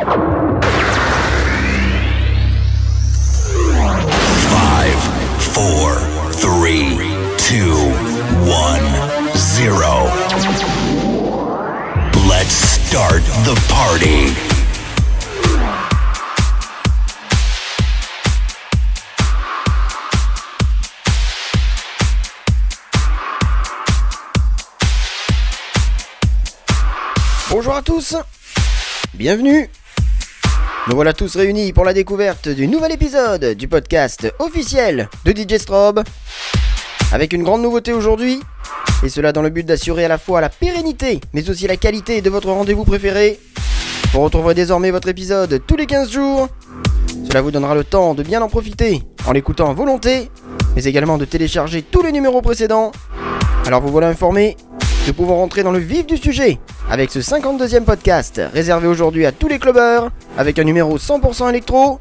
Five, four, three, two, one, zero. Let's start the party. Bonjour à tous Bienvenue Nous voilà tous réunis pour la découverte du nouvel épisode du podcast officiel de DJ Strobe. Avec une grande nouveauté aujourd'hui, et cela dans le but d'assurer à la fois la pérennité, mais aussi la qualité de votre rendez-vous préféré. Vous retrouverez désormais votre épisode tous les 15 jours. Cela vous donnera le temps de bien en profiter en l'écoutant à volonté, mais également de télécharger tous les numéros précédents. Alors vous voilà informé de pouvoir rentrer dans le vif du sujet avec ce 52e podcast réservé aujourd'hui à tous les clubbers avec un numéro 100% électro,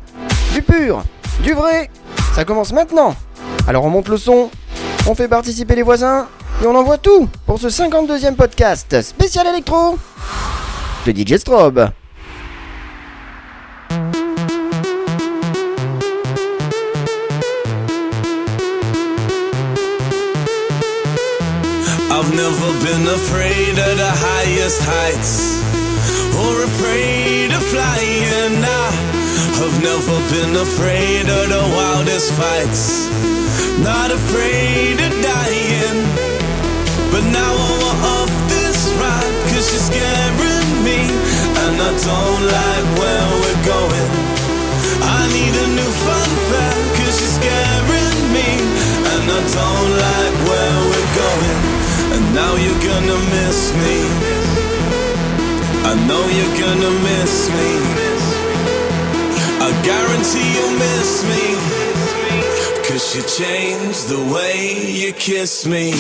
du pur, du vrai. Ça commence maintenant. Alors on monte le son, on fait participer les voisins et on envoie tout pour ce 52e podcast spécial électro de DJ Strobe. Been afraid of the highest heights or afraid of flying. I have never been afraid of the wildest fights, not afraid of dying. But now I want off this ride, cause you're scaring me, and I don't like where we're going. I need a new fun fact, cause you're scaring me, and I don't like where we're going. And now you're gonna miss me. I know you're gonna miss me. I guarantee you'll miss me. Cause you changed the way you kiss me.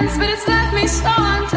but it's left me stunned.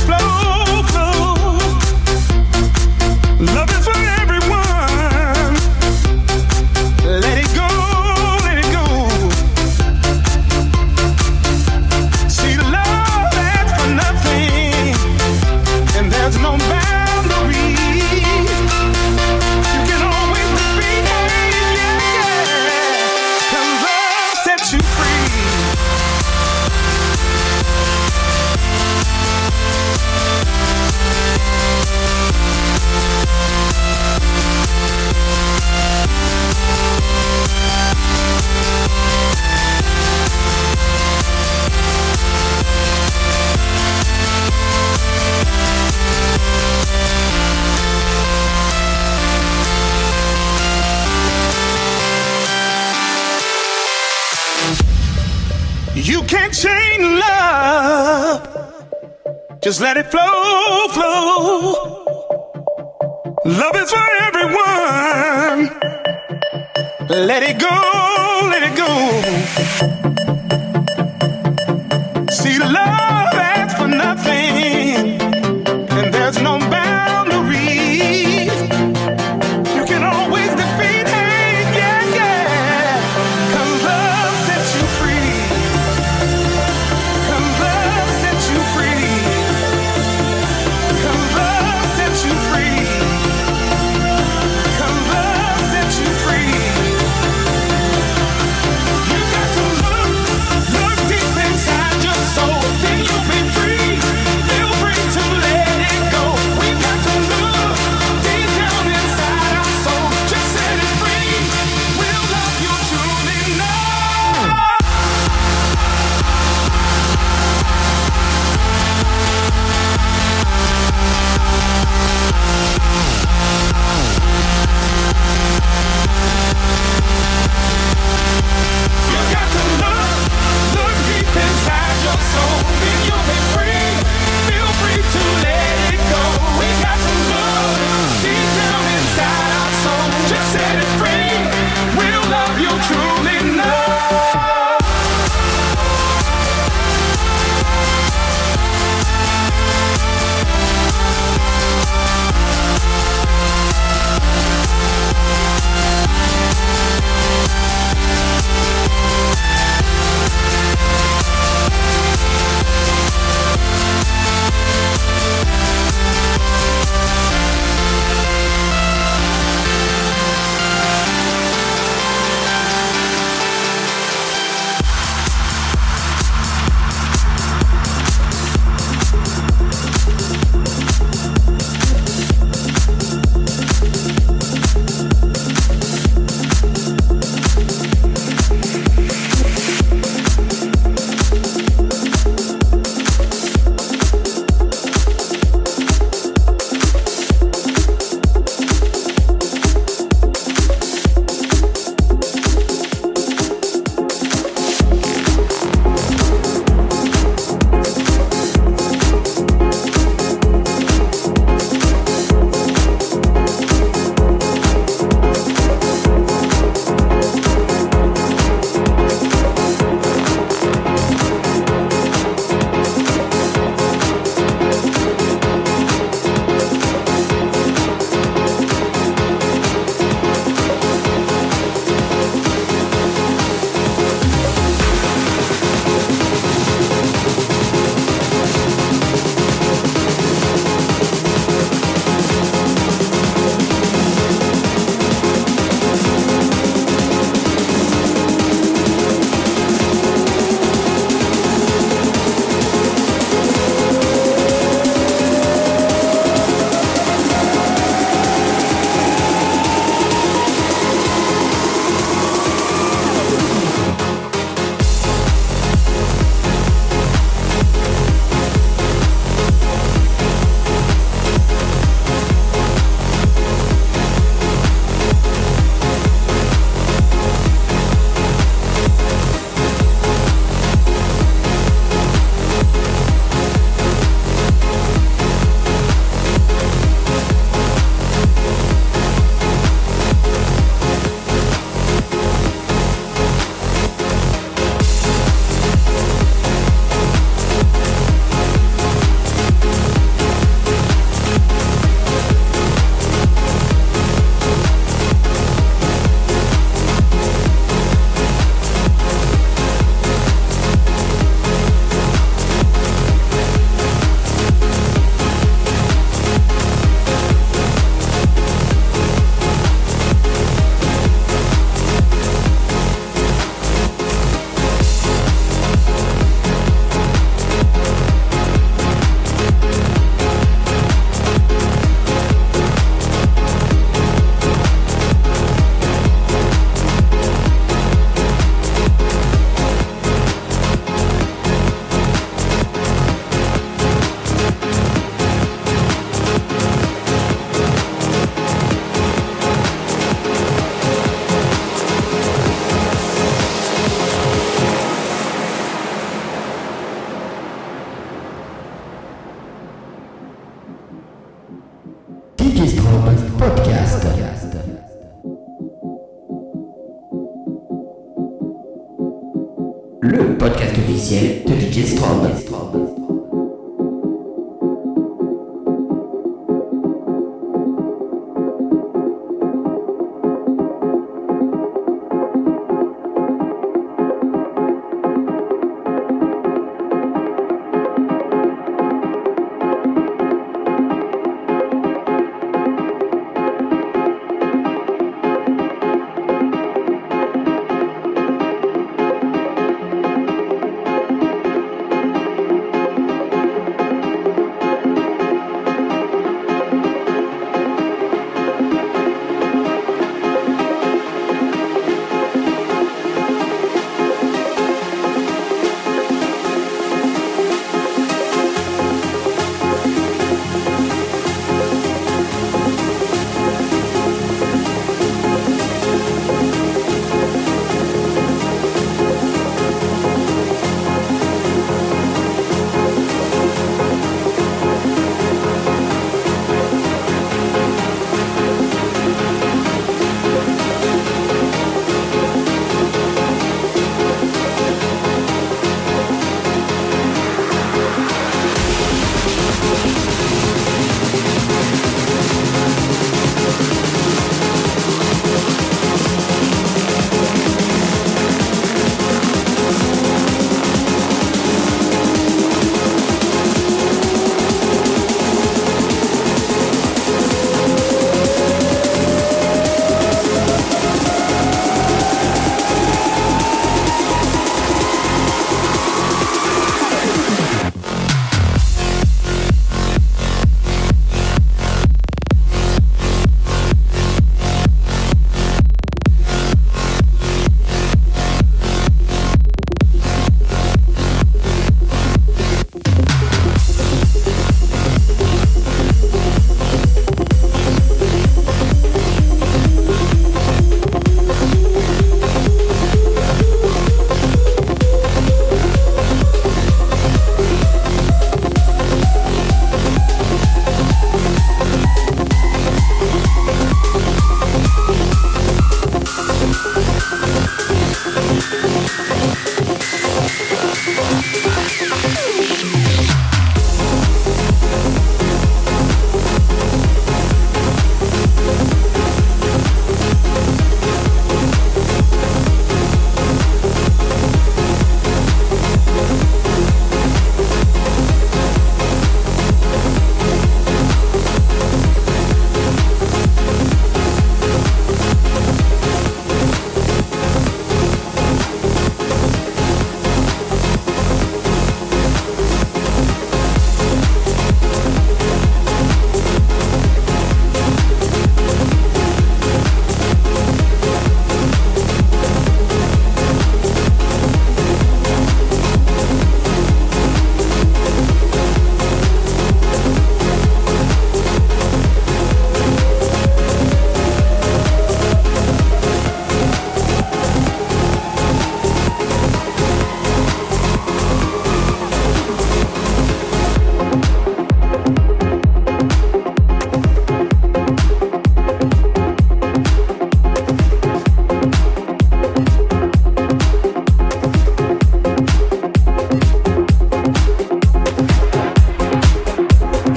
Just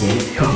でよ。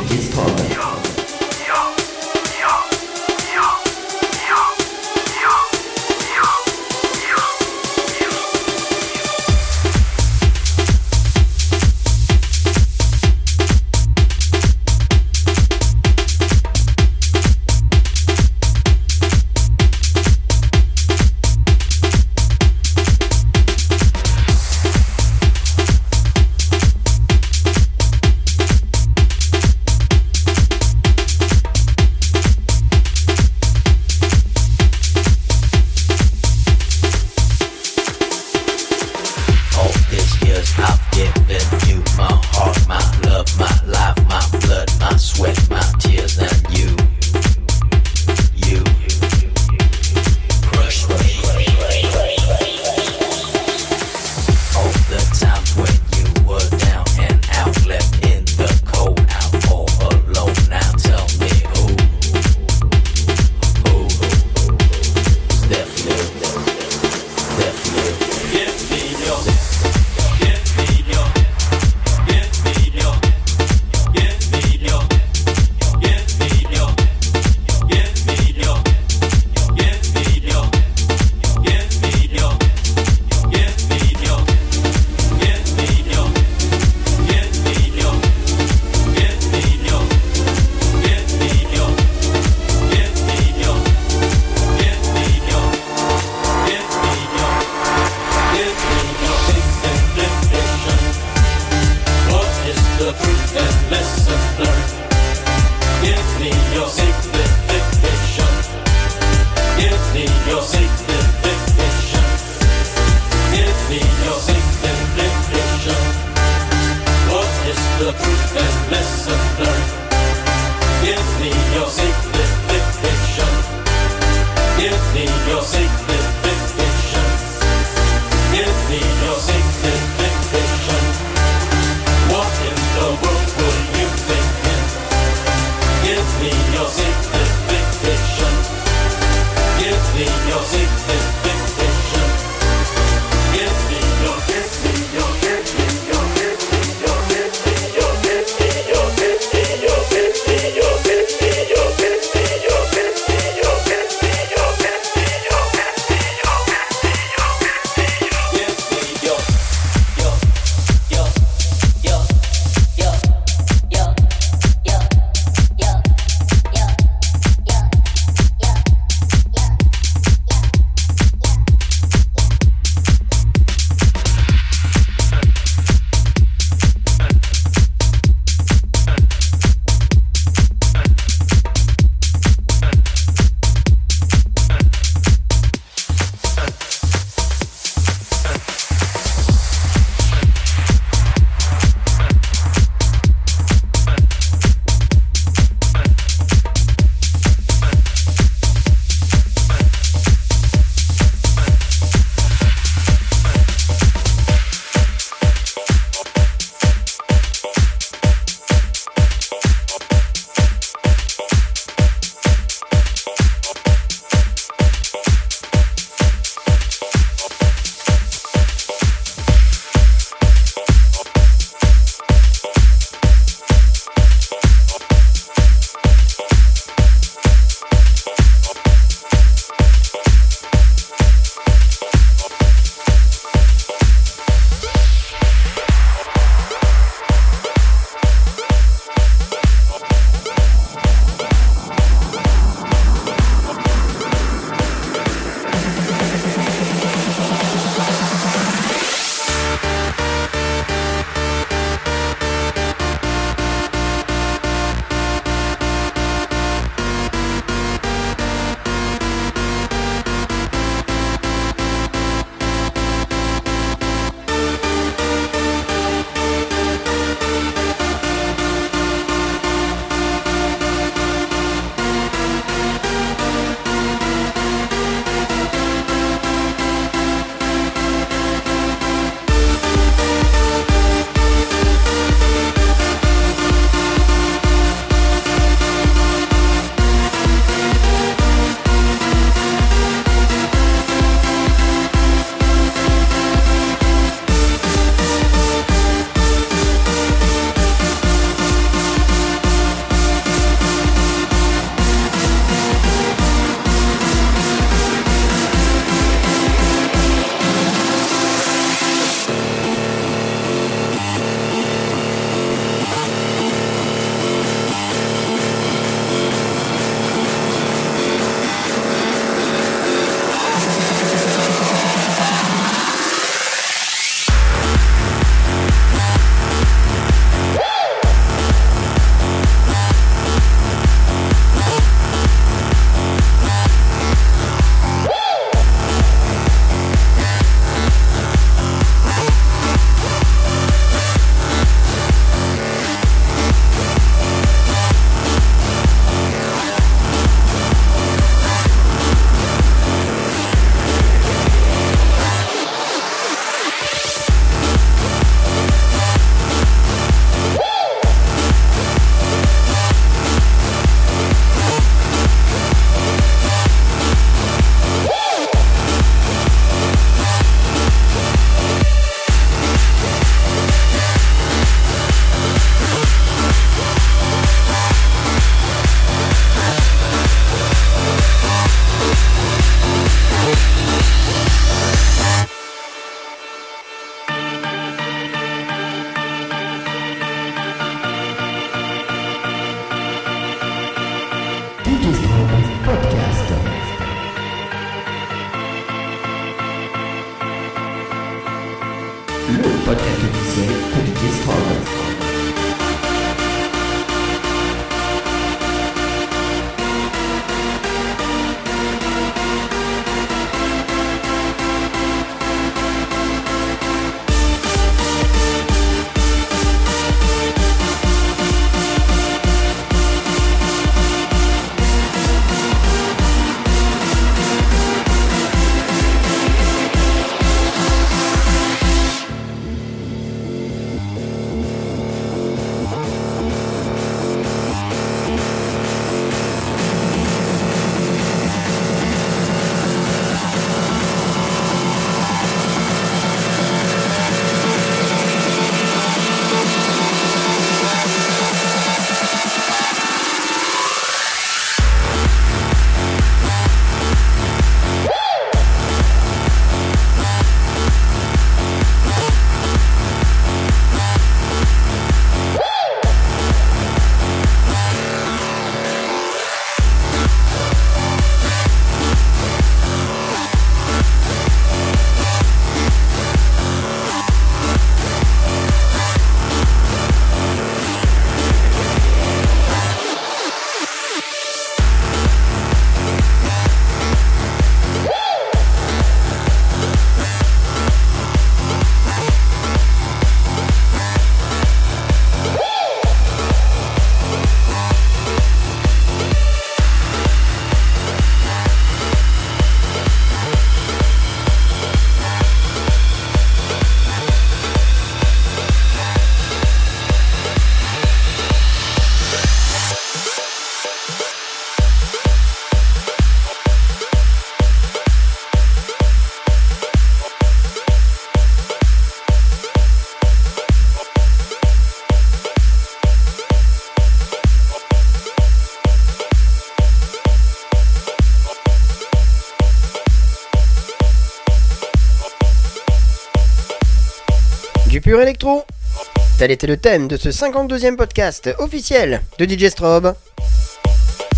Tel était le thème de ce 52e podcast officiel de DJ Strobe.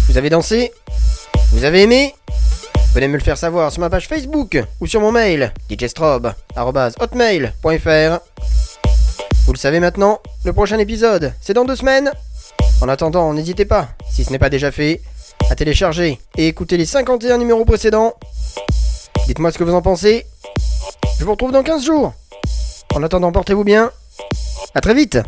Vous avez dansé Vous avez aimé Venez me le faire savoir sur ma page Facebook ou sur mon mail djstrobe.hotmail.fr Vous le savez maintenant, le prochain épisode, c'est dans deux semaines. En attendant, n'hésitez pas, si ce n'est pas déjà fait, à télécharger et écouter les 51 numéros précédents. Dites-moi ce que vous en pensez. Je vous retrouve dans 15 jours. En attendant, portez-vous bien. À très vite